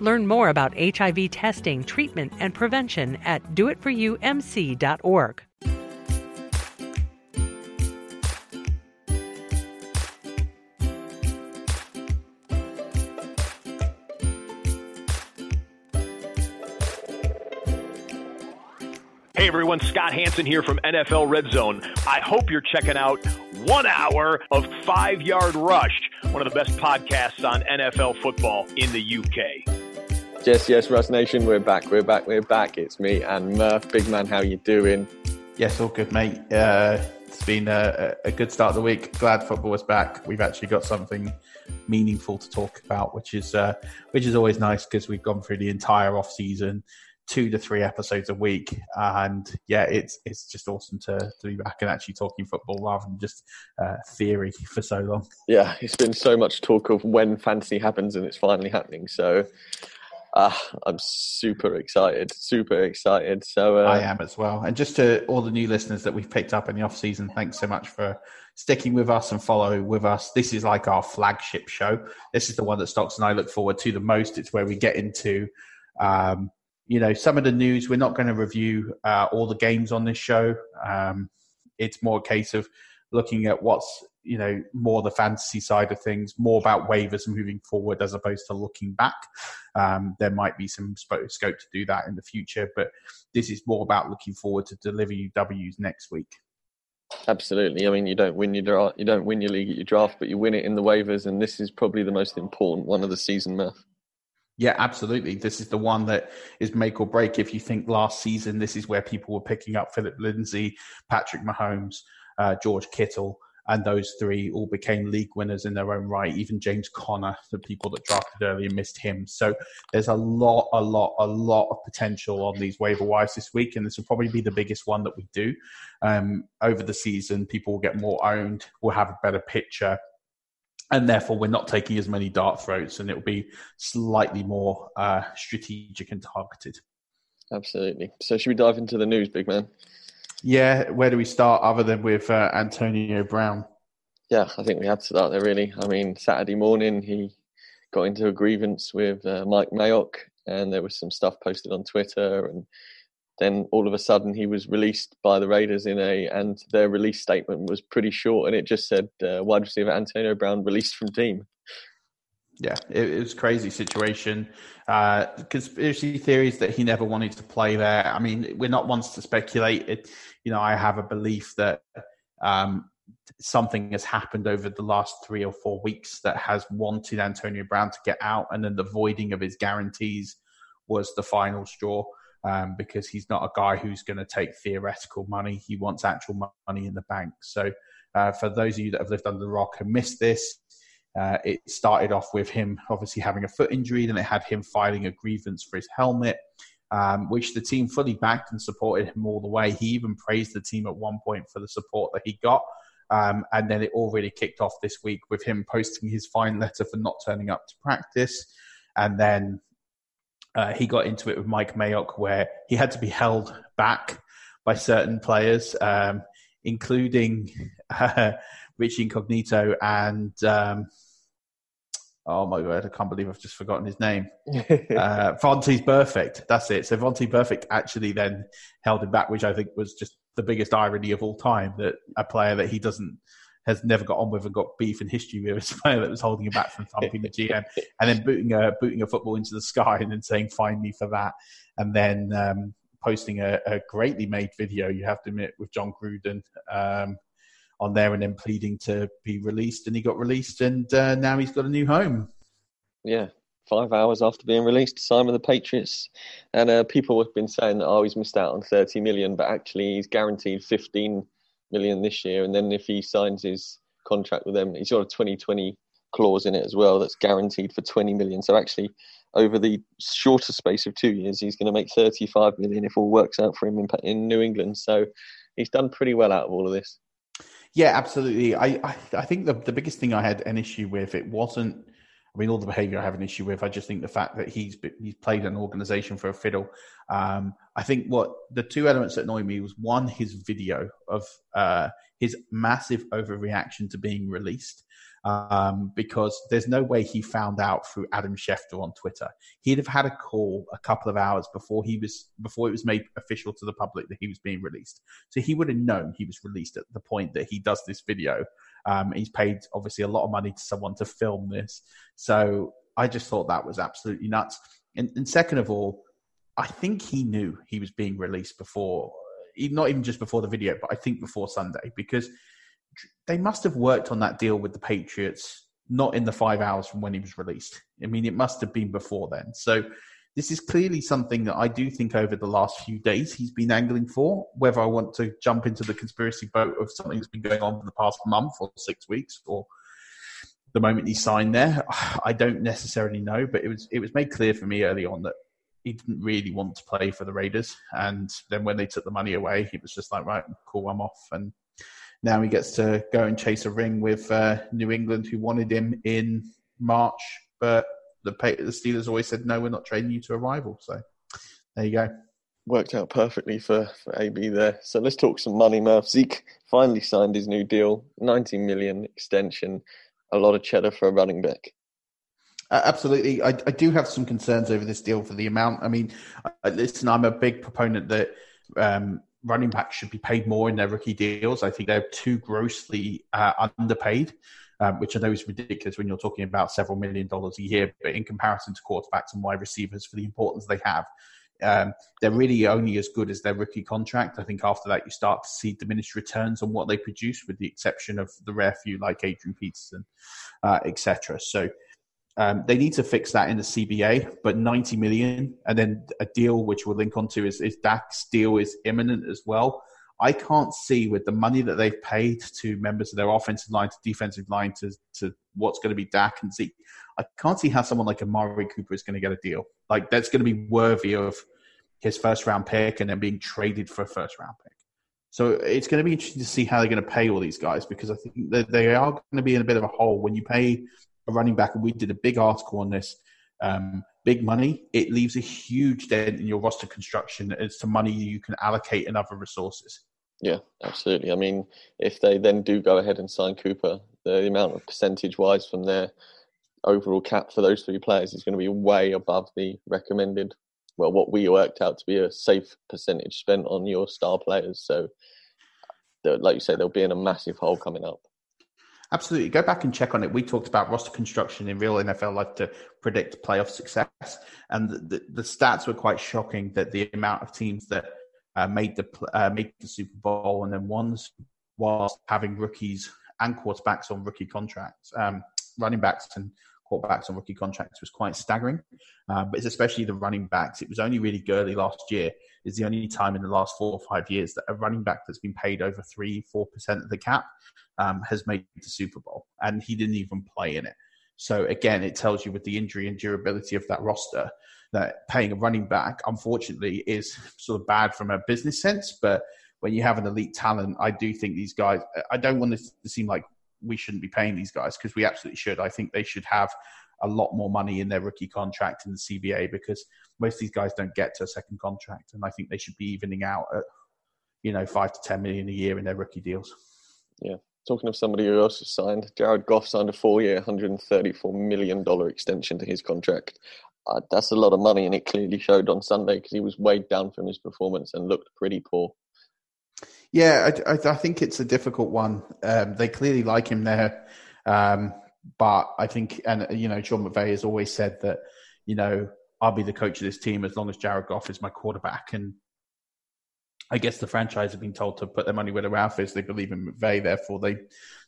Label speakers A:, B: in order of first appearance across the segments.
A: Learn more about HIV testing, treatment, and prevention at doitforyoumc.org.
B: Hey everyone, Scott Hanson here from NFL Red Zone. I hope you're checking out one hour of Five Yard Rush, one of the best podcasts on NFL football in the UK.
C: Yes, yes, Rush Nation, we're back, we're back, we're back. It's me and Murph. Big man, how you doing?
D: Yes, all good, mate. Uh, it's been a, a, good start of the week. Glad football is back. We've actually got something meaningful to talk about, which is uh, which is always nice because we've gone through the entire off season two to three episodes a week. And yeah, it's it's just awesome to, to be back and actually talking football rather than just uh, theory for so long.
C: Yeah, it's been so much talk of when fantasy happens and it's finally happening. So uh, I'm super excited, super excited. So uh,
D: I am as well. And just to all the new listeners that we've picked up in the off season, thanks so much for sticking with us and follow with us. This is like our flagship show. This is the one that Stocks and I look forward to the most. It's where we get into um, you know, some of the news, we're not going to review uh, all the games on this show. Um, it's more a case of looking at what's, you know, more the fantasy side of things, more about waivers moving forward as opposed to looking back. Um, there might be some scope to do that in the future, but this is more about looking forward to deliver you W's next week.
C: Absolutely. I mean, you don't win your draft, you don't win your league at your draft, but you win it in the waivers, and this is probably the most important one of the season, Murph.
D: Yeah, absolutely. This is the one that is make or break. If you think last season, this is where people were picking up Philip Lindsay, Patrick Mahomes, uh, George Kittle, and those three all became league winners in their own right. Even James Connor, the people that drafted earlier, missed him. So there's a lot, a lot, a lot of potential on these waiver wires this week, and this will probably be the biggest one that we do um, over the season. People will get more owned. We'll have a better picture and therefore we're not taking as many dart throats and it will be slightly more uh, strategic and targeted
C: absolutely so should we dive into the news big man
D: yeah where do we start other than with uh, antonio brown
C: yeah i think we had to start there really i mean saturday morning he got into a grievance with uh, mike mayock and there was some stuff posted on twitter and then all of a sudden he was released by the Raiders in a, and their release statement was pretty short, and it just said uh, wide receiver Antonio Brown released from team.
D: Yeah, it, it was crazy situation. Uh, conspiracy theories that he never wanted to play there. I mean, we're not ones to speculate. It, you know, I have a belief that um, something has happened over the last three or four weeks that has wanted Antonio Brown to get out, and then the voiding of his guarantees was the final straw. um, because he's not a guy who's going to take theoretical money. He wants actual money in the bank. So, uh, for those of you that have lived under the rock and missed this, uh, it started off with him obviously having a foot injury, then it had him filing a grievance for his helmet, um, which the team fully backed and supported him all the way. He even praised the team at one point for the support that he got. Um, and then it all really kicked off this week with him posting his fine letter for not turning up to practice. And then uh, he got into it with Mike Mayock, where he had to be held back by certain players, um, including uh, Richie Incognito and um, oh my god, I can't believe I've just forgotten his name. uh, Burfict. That's it. So Vontaze Burfict actually then held him back, which I think was just the biggest irony of all time that a player that he doesn't has never got on with and got beef in history with a player that was holding him back from thumping the GM and then booting a booting a football into the sky and then saying find me for that and then um, posting a, a, greatly made video you have to admit with Jon Gruden um, on there and then pleading to be released. And he got released, and uh, now he's got a new home.
C: Yeah, five hours after being released to sign with the Patriots. And uh, people have been saying that, oh, he's missed out on 30 million, but actually he's guaranteed 15 million this year. And then if he signs his contract with them, he's got a 2020 clause in it as well that's guaranteed for 20 million. So actually, over the shorter space of two years, he's going to make 35 million if all works out for him in, in New England. So he's done pretty well out of all of this.
D: Yeah, absolutely. I, I, I think the, the biggest thing I had an issue with it wasn't. I mean, all the behaviour I have an issue with. I just think the fact that he's he's played an organisation for a fiddle. Um, I think what the two elements that annoyed me was one, his video of uh, his massive overreaction to being released, um, because there's no way he found out through Adam Schefter on Twitter. He'd have had a call a couple of hours before he was before it was made official to the public that he was being released. So he would have known he was released at the point that he does this video. Um, he's paid obviously a lot of money to someone to film this. So I just thought that was absolutely nuts. And, and second of all, I think he knew he was being released before, not even just before the video, but I think before Sunday because they must have worked on that deal with the Patriots not in the five hours from when he was released. I mean, it must have been before then. So this is clearly something that I do think over the last few days he's been angling for. Whether I want to jump into the conspiracy boat of something that's been going on for the past month or six weeks or the moment he signed there, I don't necessarily know. But it was it was made clear for me early on that he didn't really want to play for the Raiders. And then when they took the money away, he was just like, right, cool, I'm off. And now he gets to go and chase a ring with uh, New England, who wanted him in March, but the, the Steelers always said, no, we're not trading you to a rival. So there you go.
C: Worked out perfectly for, for AB there. So let's talk some money, Murph. Zeke finally signed his new deal, 90 million extension, a lot of cheddar for a running back.
D: Uh, absolutely. I, I, do have some concerns over this deal for the amount. I mean, uh, listen, I'm a big proponent that um, running backs should be paid more in their rookie deals. I think they're too grossly uh, underpaid, um, which I know is ridiculous when you're talking about several million dollars a year. But in comparison to quarterbacks and wide receivers, for the importance they have, um, they're really only as good as their rookie contract. I think after that, you start to see diminished returns on what they produce, with the exception of the rare few like Adrian Peterson, uh, etc. So um, they need to fix that in the CBA, but 90 million and then a deal which we'll link onto is, is Dak's deal is imminent as well. I can't see with the money that they've paid to members of their offensive line to defensive line to, to what's going to be Dak and Zeke. I can't see how someone like Amari Cooper is going to get a deal. Like that's going to be worthy of his first round pick and then being traded for a first round pick. So it's going to be interesting to see how they're going to pay all these guys because I think that they are going to be in a bit of a hole when you pay a running back, and we did a big article on this. Um, big money, it leaves a huge dent in your roster construction as to money you can allocate in other resources.
C: Yeah, absolutely. I mean, if they then do go ahead and sign Cooper, the amount of percentage wise from their overall cap for those three players is going to be way above the recommended, well, what we worked out to be a safe percentage spent on your star players. So, like you say, they'll be in a massive hole coming up.
D: Absolutely. Go back and check on it. We talked about roster construction in real NFL life to predict playoff success. And the, the, the stats were quite shocking that the amount of teams that uh, made the uh, made the Super Bowl and then ones whilst having rookies and quarterbacks on rookie contracts, um, running backs and quarterbacks on rookie contracts was quite staggering. Uh, but it's especially the running backs. It was only really Gurley last year is the only time in the last four or five years that a running back that's been paid over three, four percent of the cap um, has made the Super Bowl, and he didn't even play in it. So again, it tells you with the injury and durability of that roster that paying a running back, unfortunately, is sort of bad from a business sense. But when you have an elite talent, I do think these guys. I don't want this to seem like we shouldn't be paying these guys because we absolutely should. I think they should have a lot more money in their rookie contract in the CBA because most of these guys don't get to a second contract, and I think they should be evening out at you know five to ten million a year in their rookie deals.
C: Yeah. Talking of somebody who also signed, Jared Goff signed a four-year, $134 million extension to his contract. Uh, that's a lot of money, and it clearly showed on Sunday because he was weighed down from his performance and looked pretty poor.
D: Yeah, I, I, I think it's a difficult one. Um, they clearly like him there, um, but I think, and you know, Sean McVay has always said that, you know, I'll be the coach of this team as long as Jared Goff is my quarterback. And I guess the franchise have been told to put their money where their mouth is. They believe in McVay, therefore they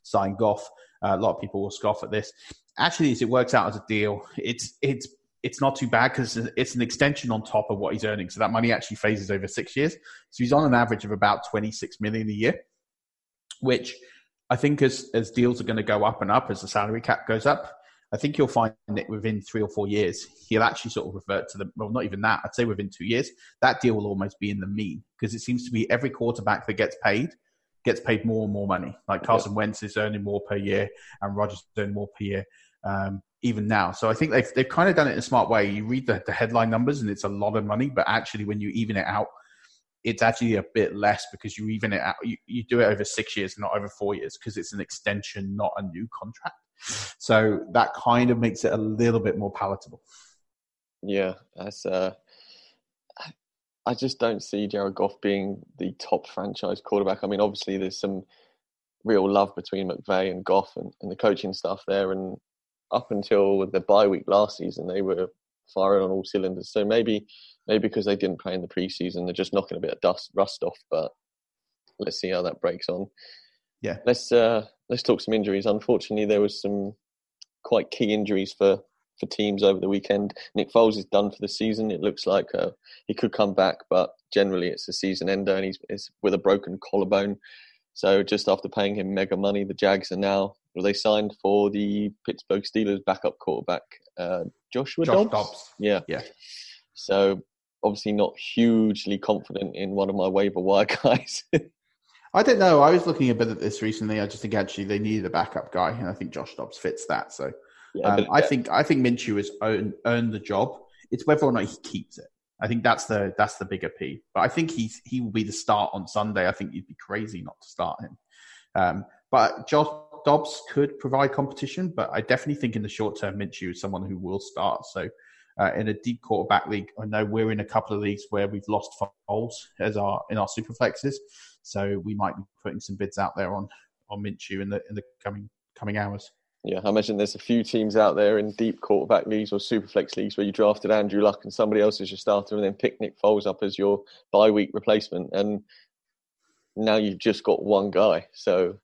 D: sign Goff. Uh, a lot of people will scoff at this. Actually, as it works out as a deal, it's it's it's not too bad because it's an extension on top of what he's earning. So that money actually phases over six years. So he's on an average of about 26 million a year, which I think as, as deals are going to go up and up, as the salary cap goes up, I think you'll find that within three or four years, he'll actually sort of revert to the, well, not even that, I'd say within two years, that deal will almost be in the mean because it seems to be every quarterback that gets paid gets paid more and more money. Like Carson Wentz is earning more per year and Rodgers is earning more per year. Um, even now. So I think they've they've kind of done it in a smart way. You read the, the headline numbers and it's a lot of money, but actually when you even it out, it's actually a bit less because you even it out. You, you do it over six years, not over four years, because it's an extension, not a new contract. So that kind of makes it a little bit more palatable.
C: Yeah, that's. Uh, I just don't see Jared Goff being the top franchise quarterback. I mean, obviously there's some real love between McVay and Goff and, and the coaching stuff there, and up until the bye week last season, they were firing on all cylinders. So maybe maybe because they didn't play in the preseason, they're just knocking a bit of dust rust off. But let's see how that breaks on.
D: Yeah.
C: Let's uh, let's talk some injuries. Unfortunately, there was some quite key injuries for for teams over the weekend. Nick Foles is done for the season. It looks like uh, he could come back, but generally it's a season ender, and he's, he's with a broken collarbone. So just after paying him mega money, the Jags are now well, they signed for the Pittsburgh Steelers backup quarterback uh, Joshua
D: Josh
C: Dobbs.
D: Dobbs.
C: Yeah,
D: yeah.
C: So obviously not hugely confident in one of my waiver wire guys.
D: I don't know. I was looking a bit at this recently. I just think actually they needed a backup guy, and I think Josh Dobbs fits that. So yeah, um, I think I think Minshew has earned, earned the job. It's whether or not he keeps it. I think that's the that's the bigger P. But I think he's he will be the start on Sunday. I think you'd be crazy not to start him. Um, but Josh Dobbs could provide competition, but I definitely think in the short term, Minshew is someone who will start. So uh, in a deep quarterback league, I know we're in a couple of leagues where we've lost Foles as our in our super flexes, so we might be putting some bids out there on on Minshew in the in the coming coming hours.
C: Yeah, I imagine there's a few teams out there in deep quarterback leagues or superflex leagues where you drafted Andrew Luck and somebody else as your starter and then pick Nick Foles up as your bye week replacement. And now you've just got one guy. So.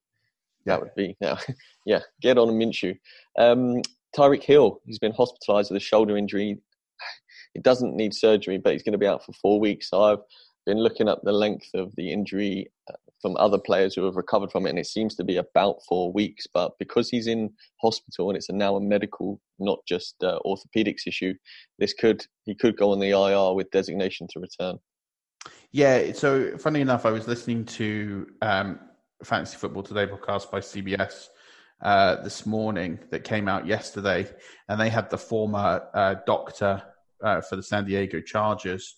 C: That would be now. yeah, get on a Minshew. Um, Tyreek Hill, he's been hospitalised with a shoulder injury. He doesn't need surgery, but he's going to be out for four weeks. So I've been looking up the length of the injury uh, from other players who have recovered from it, and it seems to be about four weeks. But because he's in hospital and it's a now a medical, not just uh, orthopedics issue, this could he could go on the IR with designation to return.
D: Yeah. So funny enough, I was listening to um, Fantasy Football Today podcast by CBS uh, this morning that came out yesterday, and they had the former uh, doctor uh, for the San Diego Chargers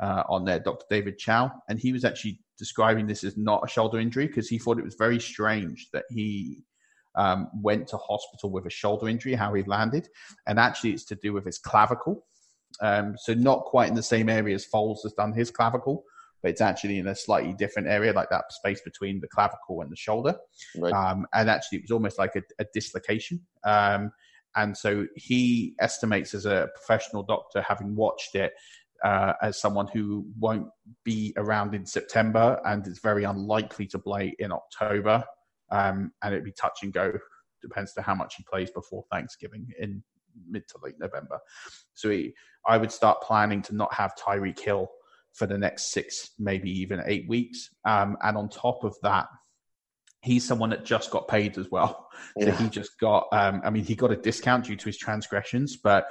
D: uh, on there, Dr. David Chao, and he was actually describing this as not a shoulder injury because he thought it was very strange that he um, went to hospital with a shoulder injury, how he landed, and actually it's to do with his clavicle. Um, so not quite in the same area as Foles has done his clavicle, but it's actually in a slightly different area, like that space between the clavicle and the shoulder. Right. Um, and actually, it was almost like a, a dislocation. Um, and so he estimates, as a professional doctor, having watched it, uh, as someone who won't be around in September and is very unlikely to play in October. Um, and it'd be touch and go. Depends to how much he plays before Thanksgiving in mid to late November. So he, I would start planning to not have Tyreek Hill for the next six, maybe even eight weeks. Um, and on top of that, he's someone that just got paid as well. Yeah. So he just got, um, I mean, he got a discount due to his transgressions, but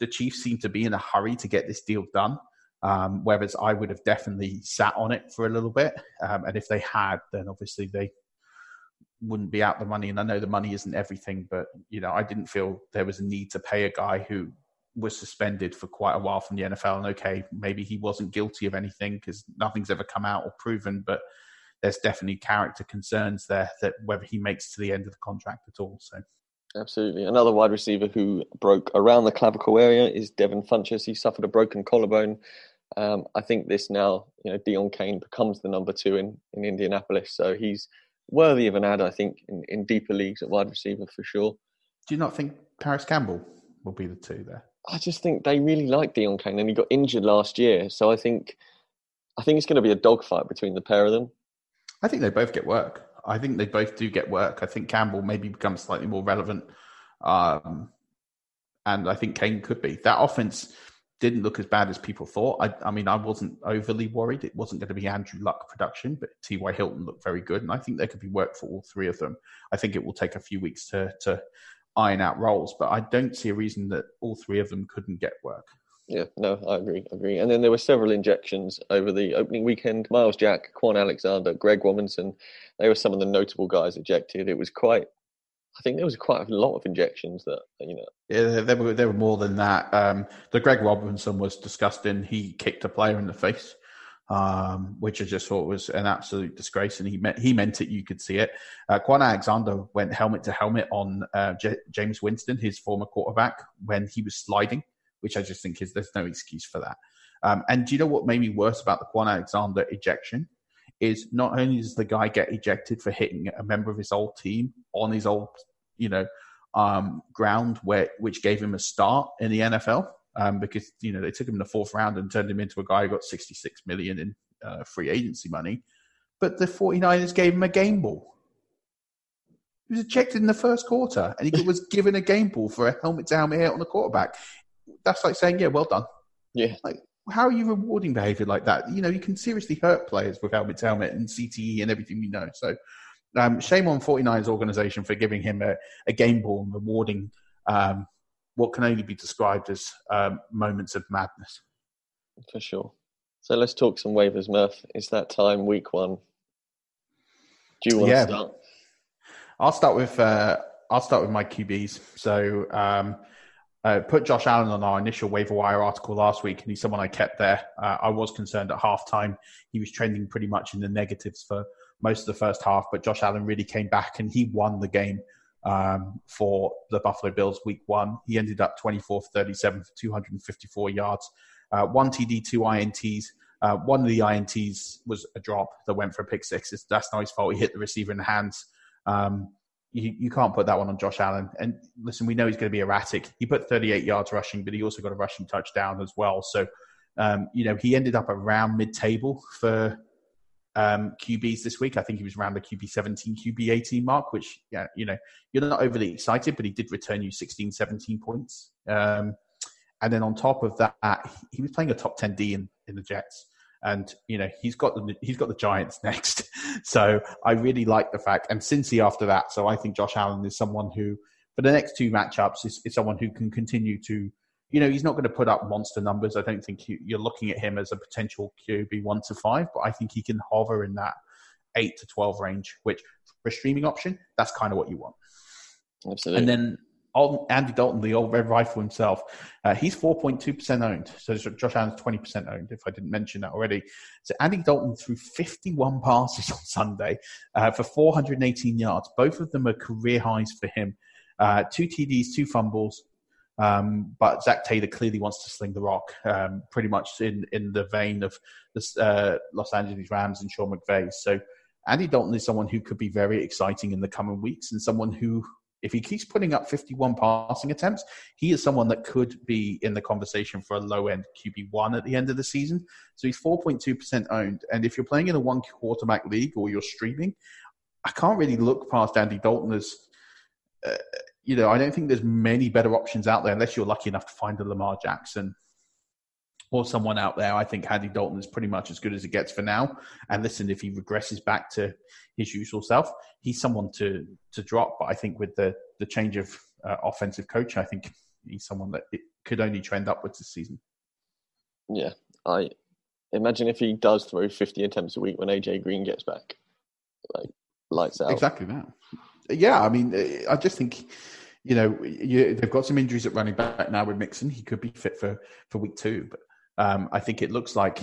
D: the Chiefs seem to be in a hurry to get this deal done. Um, whereas I would have definitely sat on it for a little bit. Um, and if they had, then obviously they wouldn't be out the money. And I know the money isn't everything, but you know, I didn't feel there was a need to pay a guy who was suspended for quite a while from the NFL. And okay, maybe he wasn't guilty of anything because nothing's ever come out or proven, but there's definitely character concerns there that whether he makes to the end of the contract at all. So.
C: Absolutely. Another wide receiver who broke around the clavicle area is Devin Funchess. He suffered a broken collarbone. Um, I think this now, you know, Deon Cain becomes the number two in, in Indianapolis. So he's worthy of an ad, I think, in, in deeper leagues at wide receiver for sure.
D: Do you not think Parris Campbell will be the two there?
C: I just think they really like Deon Cain, and he got injured last year. So I think, I think it's going to be a dogfight between the pair of them.
D: I think they both get work. I think they both do get work. I think Campbell maybe becomes slightly more relevant, um, and I think Cain could be. That offense didn't look as bad as people thought. I, I mean, I wasn't overly worried. It wasn't going to be Andrew Luck production, but T.Y. Hilton looked very good, and I think there could be work for all three of them. I think it will take a few weeks to to iron out roles, but I don't see a reason that all three of them couldn't get work.
C: Yeah, no, I agree, I agree. And then there were several injections over the opening weekend. Myles Jack, Kwon Alexander, Greg Robinson, they were some of the notable guys ejected. It was quite I think there was quite a lot of injections that you know.
D: Yeah, there were there were more than that. Um, the Greg Robinson was disgusting. He kicked a player in the face, um, which I just thought was an absolute disgrace, and he meant he meant it. You could see it. Uh, Kwon Alexander went helmet to helmet on uh, J- Jameis Winston, his former quarterback, when he was sliding, which I just think is there's no excuse for that. Um, and do you know what made me worse about the Kwon Alexander ejection? is not only does the guy get ejected for hitting a member of his old team on his old, you know, um, ground where which gave him a start in the NFL um, because you know they took him in the fourth round and turned him into a guy who got 66 million in uh, free agency money, but the 49ers gave him a game ball. He was ejected in the first quarter, and he was given a game ball for a helmet to helmet hit on the quarterback. That's like saying, "Yeah, well done."
C: Yeah,
D: like how are you rewarding behaviour like that? You know, you can seriously hurt players with helmet to helmet and CTE and everything you know. So, um, shame on 49's organisation for giving him a, a game ball and rewarding um, what can only be described as um, moments of madness.
C: For sure. So let's talk some waivers, Murph. It's that time, week one. Do you want yeah. to start?
D: I'll start with uh, I'll start with my QBs. So um, uh, put Josh Allen on our initial waiver wire article last week, and he's someone I kept there. Uh, I was concerned at halftime. He was trending pretty much in the negatives for most of the first half, but Josh Allen really came back and he won the game um, for the Buffalo Bills week one. He ended up 24 for 37 for 254 yards, uh, one TD, two INTs. Uh, one of the INTs was a drop that went for a pick six. It's, That's not his fault. He hit the receiver in the hands. Um, you, you can't put that one on Josh Allen. And listen, we know he's going to be erratic. He put 38 yards rushing, but he also got a rushing touchdown as well. So, um, you know, he ended up around mid table for um, QBs this week. I think he was around the QB 17, QB 18 mark, which, yeah, you know, you're not overly excited, but he did return you 16, 17 points. Um, and then on top of that, he was playing a top 10 D in, in the Jets and you know he's got the he's got the Giants next. so I really like the fact, and Cincy after that. So I think Josh Allen is someone who, for the next two matchups, is, is someone who can continue to. You know, he's not going to put up monster numbers. I don't think you're looking at him as a potential QB one to five, but I think he can hover in that eight to twelve range, which for a streaming option, that's kind of what you want.
C: Absolutely.
D: And then Andy Dalton, the old red rifle himself, uh, he's 4.2% owned. So Josh Allen's 20% owned, if I didn't mention that already. So Andy Dalton threw 51 passes on Sunday uh, for 418 yards. Both of them are career highs for him. Uh, two TDs, two fumbles. Um, but Zac Taylor clearly wants to sling the rock, um, pretty much in, in the vein of the uh, Los Angeles Rams and Sean McVay. So Andy Dalton is someone who could be very exciting in the coming weeks and someone who if he keeps putting up 51 passing attempts, he is someone that could be in the conversation for a low end QB1 at the end of the season. So he's 4.2% owned. And if you're playing in a one quarterback league or you're streaming, I can't really look past Andy Dalton as. Uh, you know, I don't think there's many better options out there unless you're lucky enough to find a Lamar Jackson or someone out there. I think Andy Dalton is pretty much as good as it gets for now. And listen, if he regresses back to his usual self, he's someone to to drop. But I think with the the change of uh, offensive coach, I think he's someone that it could only trend upwards this season.
C: Yeah, I imagine if he does throw 50 attempts a week when AJ Green gets back, like lights out.
D: Exactly that. Yeah, I mean, I just think you know you, they've got some injuries at running back now with Mixon. He could be fit for for week two, but um, I think it looks like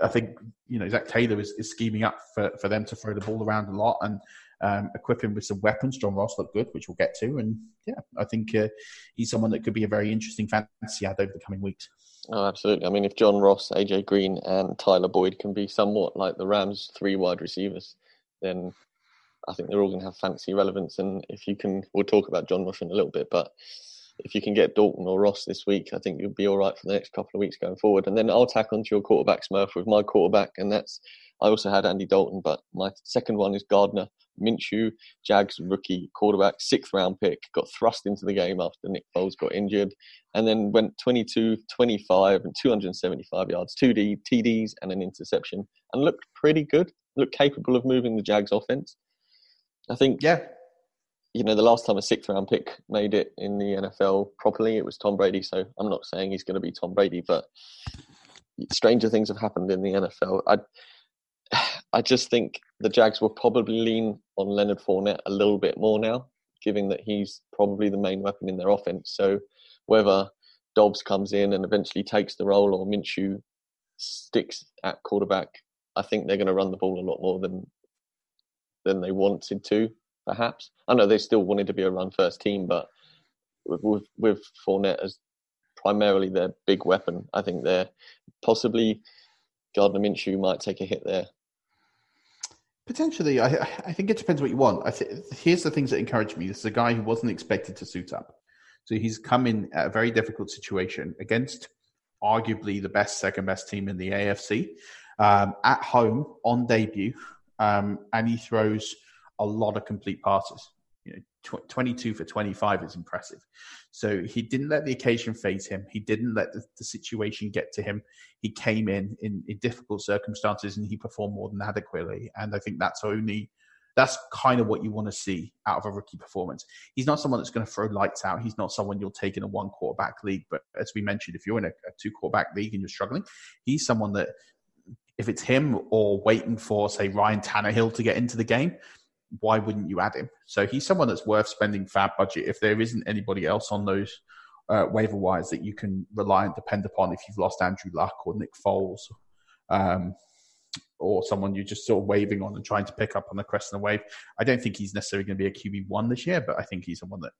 D: I think you know Zac Taylor is, is scheming up for, for them to throw the ball around a lot and um, equip him with some weapons. John Ross looked good, which we'll get to, and yeah, I think uh, he's someone that could be a very interesting fantasy ad over the coming weeks.
C: Oh, absolutely. I mean, if John Ross, AJ Green, and Tyler Boyd can be somewhat like the Rams' three wide receivers, then I think they're all going to have fantasy relevance. And if you can, we'll talk about John Ross in a little bit, but if you can get Dalton or Ross this week, I think you'll be all right for the next couple of weeks going forward. And then I'll tack onto your quarterback, Smurf, with my quarterback, and that's I also had Andy Dalton, but my second one is Gardner Minshew, Jags rookie quarterback, sixth round pick, got thrust into the game after Nick Foles got injured, and then went 22, 25, and 275 yards, two D, TDs, and an interception, and looked pretty good. Looked capable of moving the Jags offense. I think,
D: yeah,
C: you know, the last time a sixth round pick made it in the NFL properly, it was Tom Brady. So I'm not saying he's going to be Tom Brady, but stranger things have happened in the NFL. I, I just think the Jags will probably lean on Leonard Fournette a little bit more now, given that he's probably the main weapon in their offense. So whether Dobbs comes in and eventually takes the role or Minshew sticks at quarterback, I think they're going to run the ball a lot more than than they wanted to perhaps. I know they still wanted to be a run first team, but with, with, with Fournette as primarily their big weapon, I think they're possibly Gardner Minshew might take a hit there.
D: Potentially, I, I think it depends what you want. I th- here's the things that encourage me. This is a guy who wasn't expected to suit up, so he's come in at a very difficult situation against arguably the best, second best team in the AFC um, at home on debut, um, and he throws a lot of complete passes. You know, tw- 22 for 25 is impressive. So he didn't let the occasion phase him. He didn't let the, the situation get to him. He came in, in in difficult circumstances and he performed more than adequately. And I think that's only that's kind of what you want to see out of a rookie performance. He's not someone that's going to throw lights out. He's not someone you'll take in a one quarterback league. But as we mentioned, if you're in a, a two quarterback league and you're struggling, he's someone that if it's him or waiting for, say, Ryan Tannehill to get into the game, why wouldn't you add him? So he's someone that's worth spending fab budget if there isn't anybody else on those uh, waiver wires that you can rely and depend upon if you've lost Andrew Luck or Nick Foles. Um, or someone you're just sort of waving on and trying to pick up on the crest of the wave. I don't think he's necessarily going to be a QB one this year, but I think he's someone that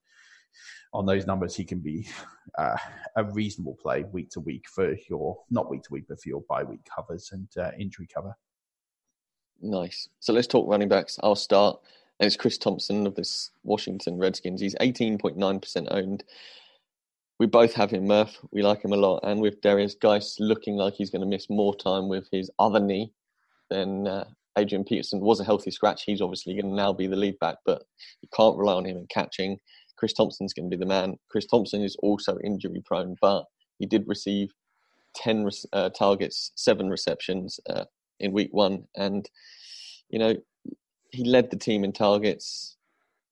D: on those numbers he can be uh, a reasonable play week to week for your not week to week, but for your bye week covers and uh, injury cover.
C: Nice. So let's talk running backs. I'll start. And it's Chris Thompson of this Washington Redskins. He's 18.9% owned. We both have him, Murph. We like him a lot. And with Derrius Guice looking like he's going to miss more time with his other knee than uh, Adrian Peterson was a healthy scratch. He's obviously going to now be the lead back, but you can't rely on him in catching. Chris Thompson's going to be the man. Chris Thompson is also injury prone, but he did receive 10 uh, targets, seven receptions, uh, in week one, and you know he led the team in targets.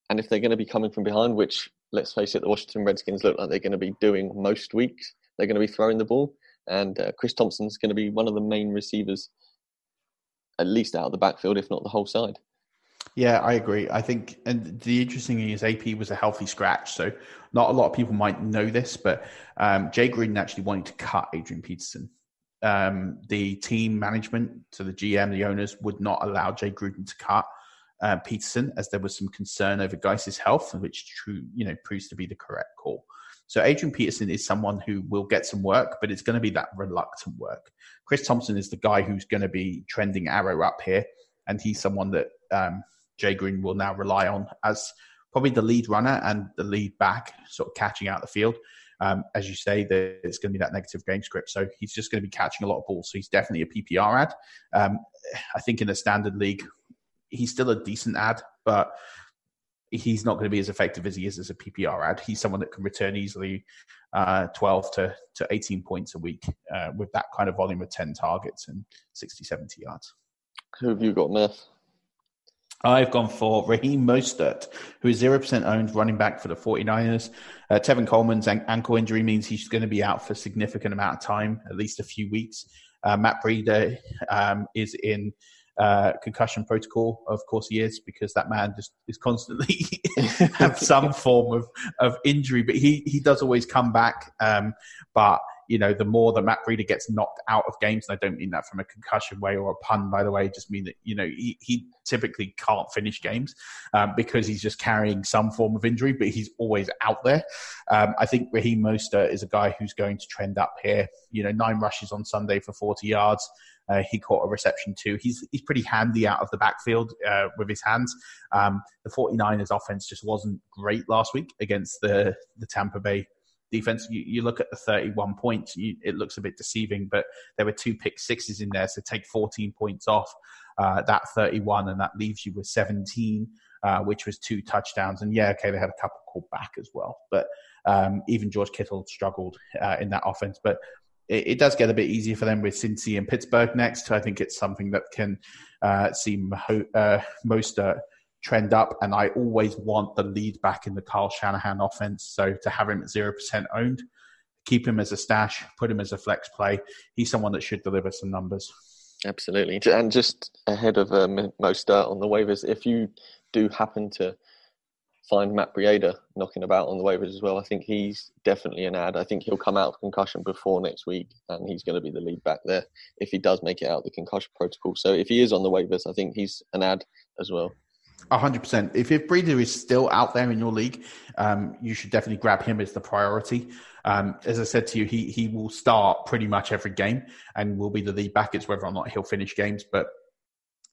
C: And if they're going to be coming from behind, which let's face it, the Washington Redskins look like they're going to be doing most weeks, they're going to be throwing the ball, and uh, Chris Thompson's going to be one of the main receivers, at least out of the backfield, if not the whole side.
D: Yeah, I agree. I think, and the interesting thing is AP was a healthy scratch, so not a lot of people might know this, but um, Jay Gruden actually wanted to cut Adrian Peterson um, the team management, so the GM, the owners, would not allow Jay Gruden to cut uh, Peterson as there was some concern over Guice's health, which true, you know, proves to be the correct call. So Adrian Peterson is someone who will get some work, but it's going to be that reluctant work. Chris Thompson is the guy who's going to be trending arrow up here, and he's someone that um, Jay Green will now rely on as probably the lead runner and the lead back, sort of catching out the field. Um, as you say, it's going to be that negative game script. So he's just going to be catching a lot of balls. So he's definitely a PPR ad. Um, I think in a standard league, he's still a decent ad, but he's not going to be as effective as he is as a PPR ad. He's someone that can return easily uh, 12 to, to 18 points a week uh, with that kind of volume of 10 targets and 60, 70 yards.
C: Who have you got, Murph?
D: I've gone for Raheem Mostert, who is 0% owned running back for the 49ers. Uh, Tevin Coleman's ankle injury means he's going to be out for a significant amount of time, at least a few weeks. Uh, Matt Breida um, is in uh, concussion protocol. Of course, he is because that man just is constantly have some form of, of injury, but he, he does always come back. Um, but you know, the more that Matt Breida gets knocked out of games, and I don't mean that from a concussion way or a pun, by the way, just mean that, you know, he, he typically can't finish games um, because he's just carrying some form of injury, but he's always out there. Um, I think Raheem Mostert is a guy who's going to trend up here. You know, nine rushes on Sunday for 40 yards. Uh, he caught a reception too. He's he's pretty handy out of the backfield uh, with his hands. Um, the 49ers offense just wasn't great last week against the the Tampa Bay defense. You, you look at the 31 points, you, it looks a bit deceiving, but there were two pick sixes in there, so take 14 points off uh, that 31, and that leaves you with 17, uh, which was two touchdowns. And yeah, okay, they had a couple called back as well, but um, even George Kittle struggled uh, in that offense. But it, it, does get a bit easier for them with Cincy and Pittsburgh next. I think it's something that can uh, seem uh, most trend up, and I always want the lead back in the Kyle Shanahan offense. So to have him at zero percent owned, keep him as a stash, put him as a flex play. He's someone that should deliver some numbers.
C: Absolutely, and just ahead of uh, Mostert on the waivers, if you do happen to find Matt Breida knocking about on the waivers as well, I think he's definitely an ad. I think he'll come out of concussion before next week, and he's going to be the lead back there if he does make it out the concussion protocol. So if he is on the waivers, I think he's an ad as well
D: hundred percent. If if Breida is still out there in your league, um, you should definitely grab him as the priority. Um, as I said to you, he he will start pretty much every game and will be the lead back. It's whether or not he'll finish games, but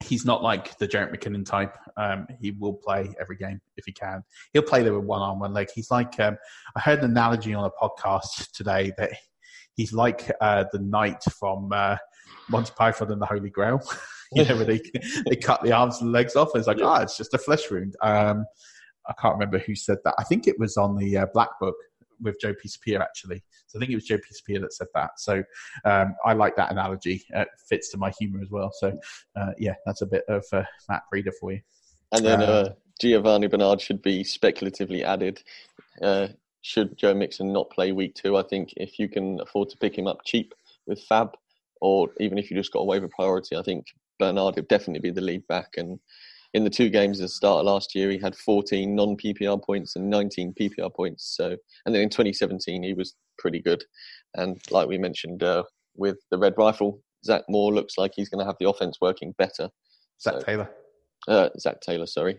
D: he's not like the Jerick McKinnon type. Um, he will play every game if he can. He'll play there with one arm, one leg. He's like um, I heard an analogy on a podcast today that he's like uh, the knight from uh, Monty Python and the Holy Grail. you know, where they they cut the arms and legs off. And it's like, ah, oh, it's just a flesh wound. Um, I can't remember who said that. I think it was on the uh, Black Book with Joe Pisapia actually. So I think it was Joe Pisapia that said that. So um, I like that analogy. It fits to my humour as well. So uh, yeah, that's a bit of uh, Matt Breida for you.
C: And then uh, uh Giovani Bernard should be speculatively added. Uh, should Joe Mixon not play week two, I think if you can afford to pick him up cheap with Fab, or even if you just got a waiver priority, I think Bernard would definitely be the lead back. And in the two games at the start of last year, he had 14 non PPR points and 19 PPR points. So, and then in 2017, he was pretty good. And like we mentioned uh, with the Red Rifle, Zach Moore looks like he's going to have the offense working better.
D: Zach so, Taylor.
C: Uh, Zac Taylor, sorry.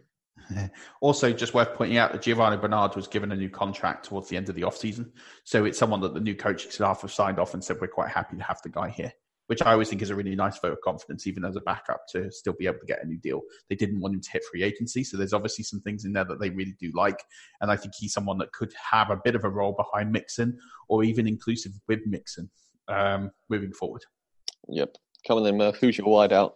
D: Also, just worth pointing out that Giovani Bernard was given a new contract towards the end of the offseason. So it's someone that the new coaching staff have signed off and said, we're quite happy to have the guy here which I always think is a really nice vote of confidence, even as a backup to still be able to get a new deal. They didn't want him to hit free agency, so there's obviously some things in there that they really do like, and I think he's someone that could have a bit of a role behind Mixon or even inclusive with Mixon um, moving forward.
C: Yep. coming in, Murph. Who's your wideout?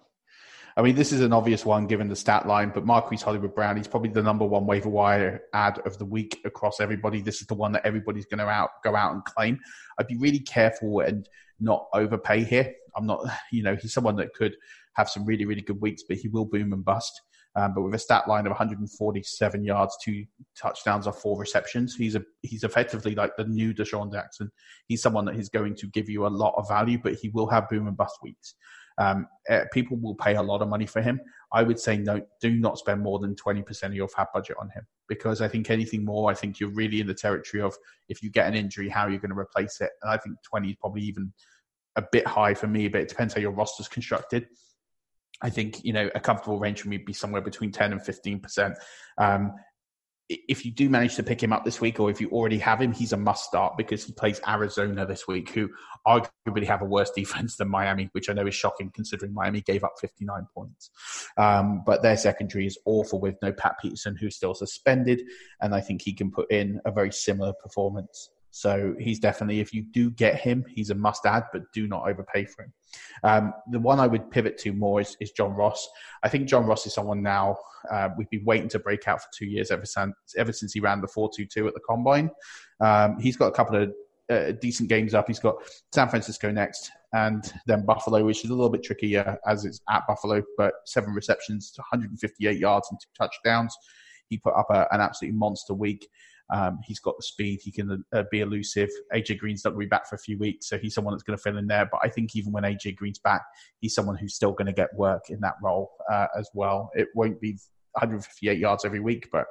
D: I mean, this is an obvious one given the stat line, but Marquise Hollywood Brown, he's probably the number one waiver wire ad of the week across everybody. This is the one that everybody's going to out go out and claim. I'd be really careful and not overpay here. I'm not, you know, he's someone that could have some really, really good weeks, but he will boom and bust. Um, but with a stat line of 147 yards, two touchdowns, or four receptions, he's a he's effectively like the new DeSean Jackson. He's someone that is going to give you a lot of value, but he will have boom and bust weeks. Um, uh, people will pay a lot of money for him. I would say no, do not spend more than 20% of your fab budget on him because I think anything more, I think you're really in the territory of if you get an injury, how are you're going to replace it. And I think 20 is probably even a bit high for me, but it depends how your roster's constructed. I think you know a comfortable range for me would be somewhere between 10 and 15 percent. Um, if you do manage to pick him up this week, or if you already have him, he's a must start because he plays Arizona this week, who arguably have a worse defense than Miami, which I know is shocking considering Miami gave up 59 points. Um, but their secondary is awful with no Pat Peterson, who's still suspended, and I think he can put in a very similar performance So he's definitely, if you do get him, he's a must add, but do not overpay for him. Um, the one I would pivot to more is, is, John Ross. I think John Ross is someone now uh, we've been waiting to break out for two years ever since ever since he ran the four two two at the combine. Um, he's got a couple of uh, decent games up. He's got San Francisco next, and then Buffalo, which is a little bit trickier as it's at Buffalo, but seven receptions, 158 yards, and two touchdowns. He put up a, an absolutely monster week. Um, he's got the speed. He can uh, be elusive. AJ Green's not going to be back for a few weeks, so he's someone that's going to fill in there. But I think even when AJ Green's back, he's someone who's still going to get work in that role uh, as well. It won't be 158 yards every week, but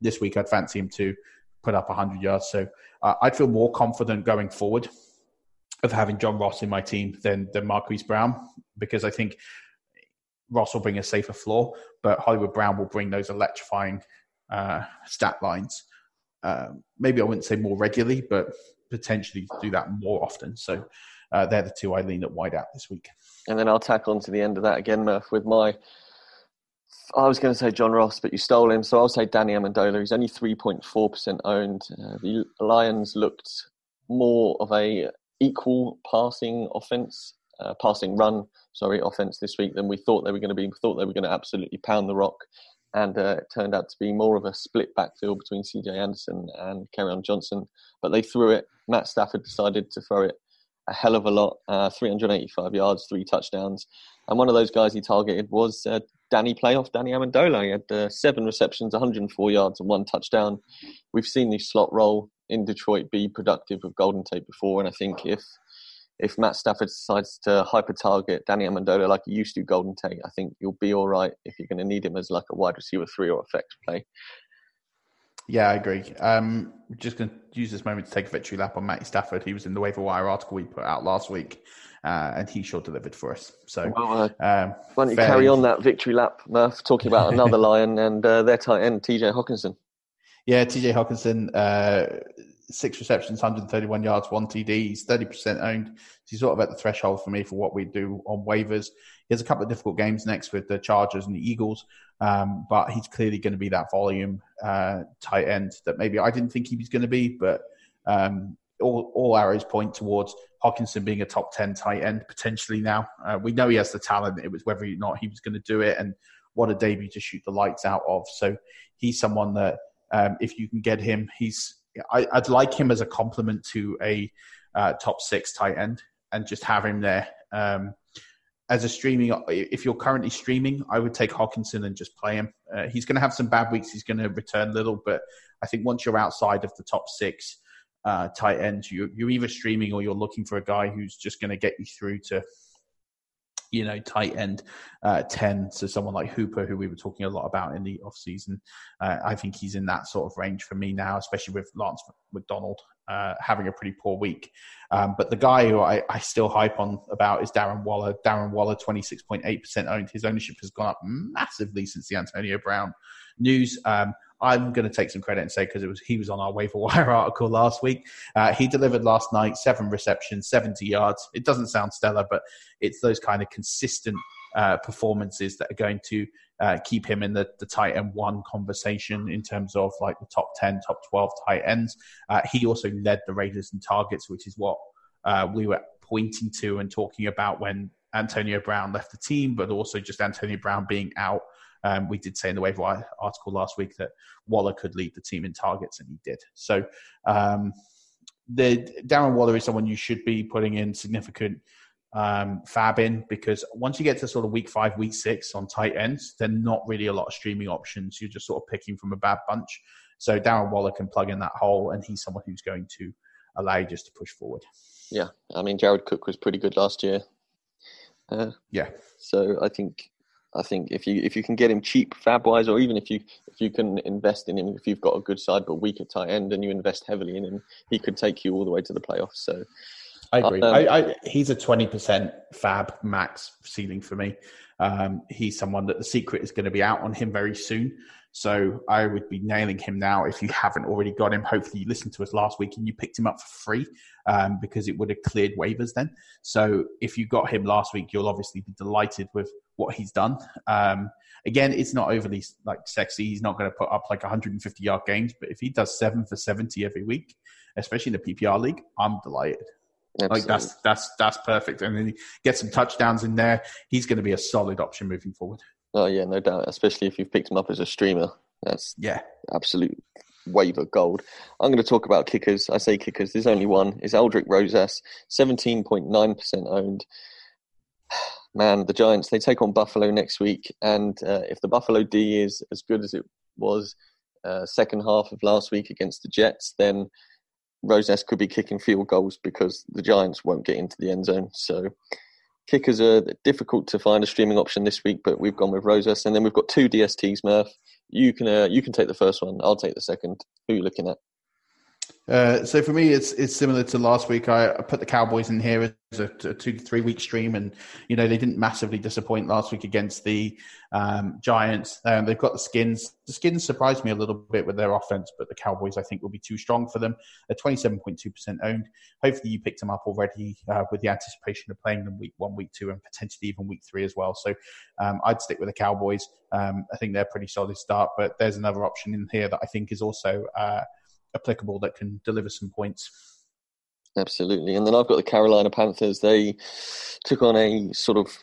D: this week I'd fancy him to put up 100 yards. So uh, I'd feel more confident going forward of having John Ross in my team than than Marquise Brown because I think Ross will bring a safer floor, but Hollywood Brown will bring those electrifying uh, stat lines. Uh, maybe I wouldn't say more regularly, but potentially do that more often. So uh, they're the two I lean at wide out this week.
C: And then I'll tack on to the end of that again, Murph, with my. I was going to say John Ross, but you stole him, so I'll say Danny Amendola. He's only 3.4% owned. Uh, the Lions looked more of a equal passing offense, uh, passing run, sorry, offense this week than we thought they were going to be. We thought they were going to absolutely pound the rock and uh, it turned out to be more of a split backfield between CJ Anderson and Kerryon Johnson. But they threw it. Matt Stafford decided to throw it a hell of a lot uh, 385 yards, three touchdowns. And one of those guys he targeted was uh, Danny Playoff, Danny Amendola. He had uh, seven receptions, 104 yards, and one touchdown. We've seen the slot role in Detroit be productive with Golden Tate before, and I think if if Matt Stafford decides to hyper target Danny Amendola like he used to Golden Tate, I think you'll be all right if you're going to need him as like a wide receiver three or a flex play.
D: Yeah, I agree. Um, just going to use this moment to take a victory lap on Matt Stafford. He was in the waiver wire article we put out last week, uh, and he sure delivered for us. So,
C: well, uh, um, why don't you fairly... carry on that victory lap, Murph, talking about another Lion and uh, their tight end, TJ Hockenson.
D: Yeah, TJ Hockenson, uh, six receptions, 131 yards, one TD. He's 30% owned. He's sort of at the threshold for me for what we do on waivers. He has a couple of difficult games next with the Chargers and the Eagles, um, but he's clearly going to be that volume uh, tight end that maybe I didn't think he was going to be, but um, all, all arrows point towards Hockenson being a top 10 tight end potentially now. Uh, we know he has the talent. It was whether or not he was going to do it and what a debut to shoot the lights out of. So he's someone that um, if you can get him, he's I, would like him as a complement to a uh, top six tight end and just have him there. Um, as a streaming, if you're currently streaming, I would take Hockenson and just play him. Uh, he's going to have some bad weeks. He's going to return little, but I think once you're outside of the top six uh, tight ends, you, you're either streaming or you're looking for a guy who's just going to get you through to you know, tight end uh, 10. So someone like Hooper, who we were talking a lot about in the offseason, uh, I think he's in that sort of range for me now, especially with Vance McDonald uh, having a pretty poor week. Um, but the guy who I, I, still hype on about is Darren Waller. Darren Waller, 26.8% owned. His ownership has gone up massively since the Antonio Brown news. Um, I'm going to take some credit and say because it was he was on our waiver wire article last week. Uh, he delivered last night, seven receptions, 70 yards. It doesn't sound stellar, but it's those kind of consistent uh, performances that are going to uh, keep him in the, the tight end one conversation in terms of like the top 10, top 12 tight ends. Uh, he also led the Raiders in targets, which is what uh, we were pointing to and talking about when Antonio Brown left the team, but also just Antonio Brown being out um, we did say in the waiver article last week that Waller could lead the team in targets, and he did. So um, the Darren Waller is someone you should be putting in significant um, fab in because once you get to sort of week five, week six on tight ends, they're not really a lot of streaming options. You're just sort of picking from a bad bunch. So Darren Waller can plug in that hole, and he's someone who's going to allow you just to push forward.
C: Yeah, I mean Jared Cook was pretty good last year.
D: Uh, yeah.
C: So I think I think if you if you can get him cheap fab wise, or even if you if you can invest in him, if you've got a good side but weaker tight end, and you invest heavily in him, he could take you all the way to the playoffs. So
D: I agree. Um, I, I, he's a twenty percent fab max ceiling for me. Um, he's someone that the secret is going to be out on him very soon. So I would be nailing him now if you haven't already got him. Hopefully, you listened to us last week and you picked him up for free um, because it would have cleared waivers then. So if you got him last week, you'll obviously be delighted with what he's done. Um, again, it's not overly like sexy. He's not going to put up like 150 yard games, but if he does seven for 70 every week especially in the PPR league, I'm delighted.
C: Absolutely.
D: Like that's that's that's perfect, and then he gets some touchdowns in there. He's going to be a solid option moving forward.
C: Oh yeah, no doubt. Especially if you've picked him up as a streamer, that's
D: yeah,
C: absolute waiver gold. I'm going to talk about kickers. I say kickers. There's only one. It's Aldrick Rosas, 17.9% owned. Man, the Giants they take on Buffalo next week, and uh, if the Buffalo D is as good as it was uh, second half of last week against the Jets, then Rosas could be kicking field goals because the Giants won't get into the end zone. So kickers are difficult to find a streaming option this week, but we've gone with Rosas, and then we've got two DSTs. Murph, you can uh, you can take the first one. I'll take the second. Who are you looking at?
D: Uh, so for me, it's it's similar to last week. I, put the Cowboys in here as a, a two to three week stream, and you know they didn't massively disappoint last week against the um, Giants. Um, they've got the skins. The skins surprised me a little bit with their offense, but the Cowboys I think will be too strong for them. They're twenty seven point two percent owned. Hopefully you picked them up already uh, with the anticipation of playing them week one, week two, and potentially even week three as well. So um, I'd stick with the Cowboys. Um, I think they're a pretty solid start, but there's another option in here that I think is also. Uh, applicable that can deliver some points.
C: Absolutely. And then I've got the Carolina Panthers. They took on a sort of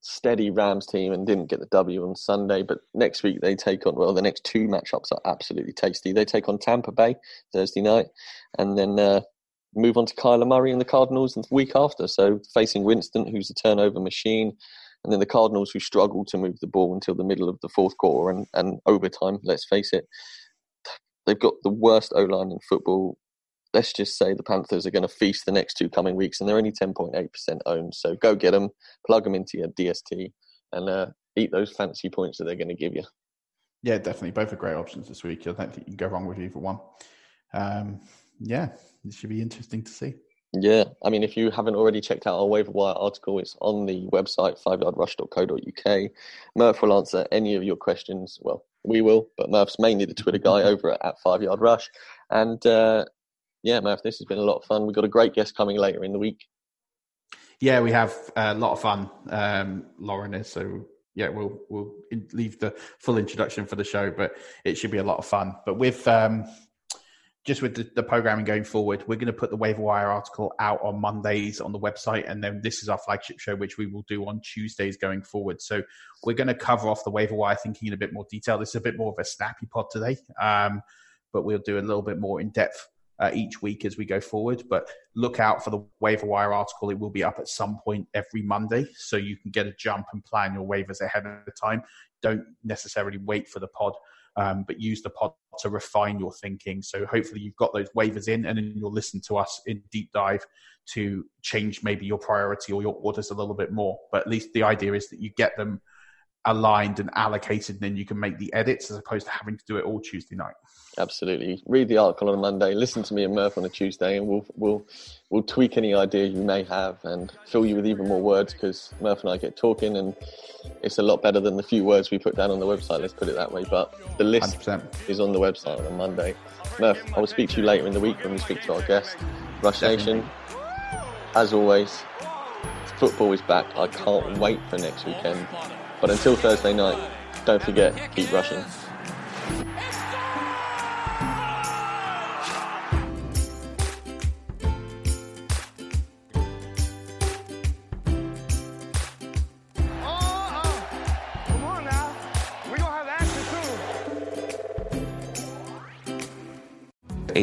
C: steady Rams team and didn't get the W on Sunday. But next week they take on, well, the next two matchups are absolutely tasty. They take on Tampa Bay Thursday night and then uh, move on to Kyler Murray and the Cardinals the week after. So facing Winston, who's a turnover machine. And then the Cardinals, who struggle to move the ball until the middle of the fourth quarter and, and overtime, let's face it. They've got the worst O line in football. Let's just say the Panthers are going to feast the next two coming weeks, and they're only 10.8% owned. So go get them, plug them into your DST, and uh, eat those fancy points that they're going to give you.
D: Yeah, definitely. Both are great options this week. I don't think you can go wrong with either one. Um, yeah, it should be interesting to see.
C: Yeah, I mean, if you haven't already checked out our waiver wire article, it's on the website fiveyardrush.co.uk. Murph will answer any of your questions. Well, we will, but Murph's mainly the Twitter guy over at, at Five Yard Rush. And uh, yeah, Murph, this has been a lot of fun. We've got a great guest coming later in the week.
D: Yeah, we have a lot of fun. Um, Lauren is so yeah, we'll we'll leave the full introduction for the show, but it should be a lot of fun. But with um, just with the, the, programming going forward, we're going to put the waiver wire article out on Mondays on the website, and then this is our flagship show, which we will do on Tuesdays going forward. So we're going to cover off the waiver wire thinking in a bit more detail. This is a bit more of a snappy pod today, um, but we'll do a little bit more in depth uh, each week as we go forward. But look out for the waiver wire article; it will be up at some point every Monday, so you can get a jump and plan your waivers ahead of the time. Don't necessarily wait for the pod um, but use the pod to refine your thinking. So hopefully you've got those waivers in, and then you'll listen to us in deep dive to change maybe your priority or your orders a little bit more. But at least the idea is that you get them aligned and allocated, and then you can make the edits as opposed to having to do it all Tuesday night.
C: Absolutely. Read the article on a Monday, listen to me and Murph on a Tuesday, and we'll we'll we'll tweak any idea you may have and fill you with even more words because Murph and I get talking, and it's a lot better than the few words we put down on the website. Let's put it that way. But the list 100%. is on the website on a Monday. Murph, I will speak to you later in the week when we speak to our guest, Rush Definitely. Nation. As always, football is back. I can't wait for next weekend. But until Thursday night, don't forget, keep rushing.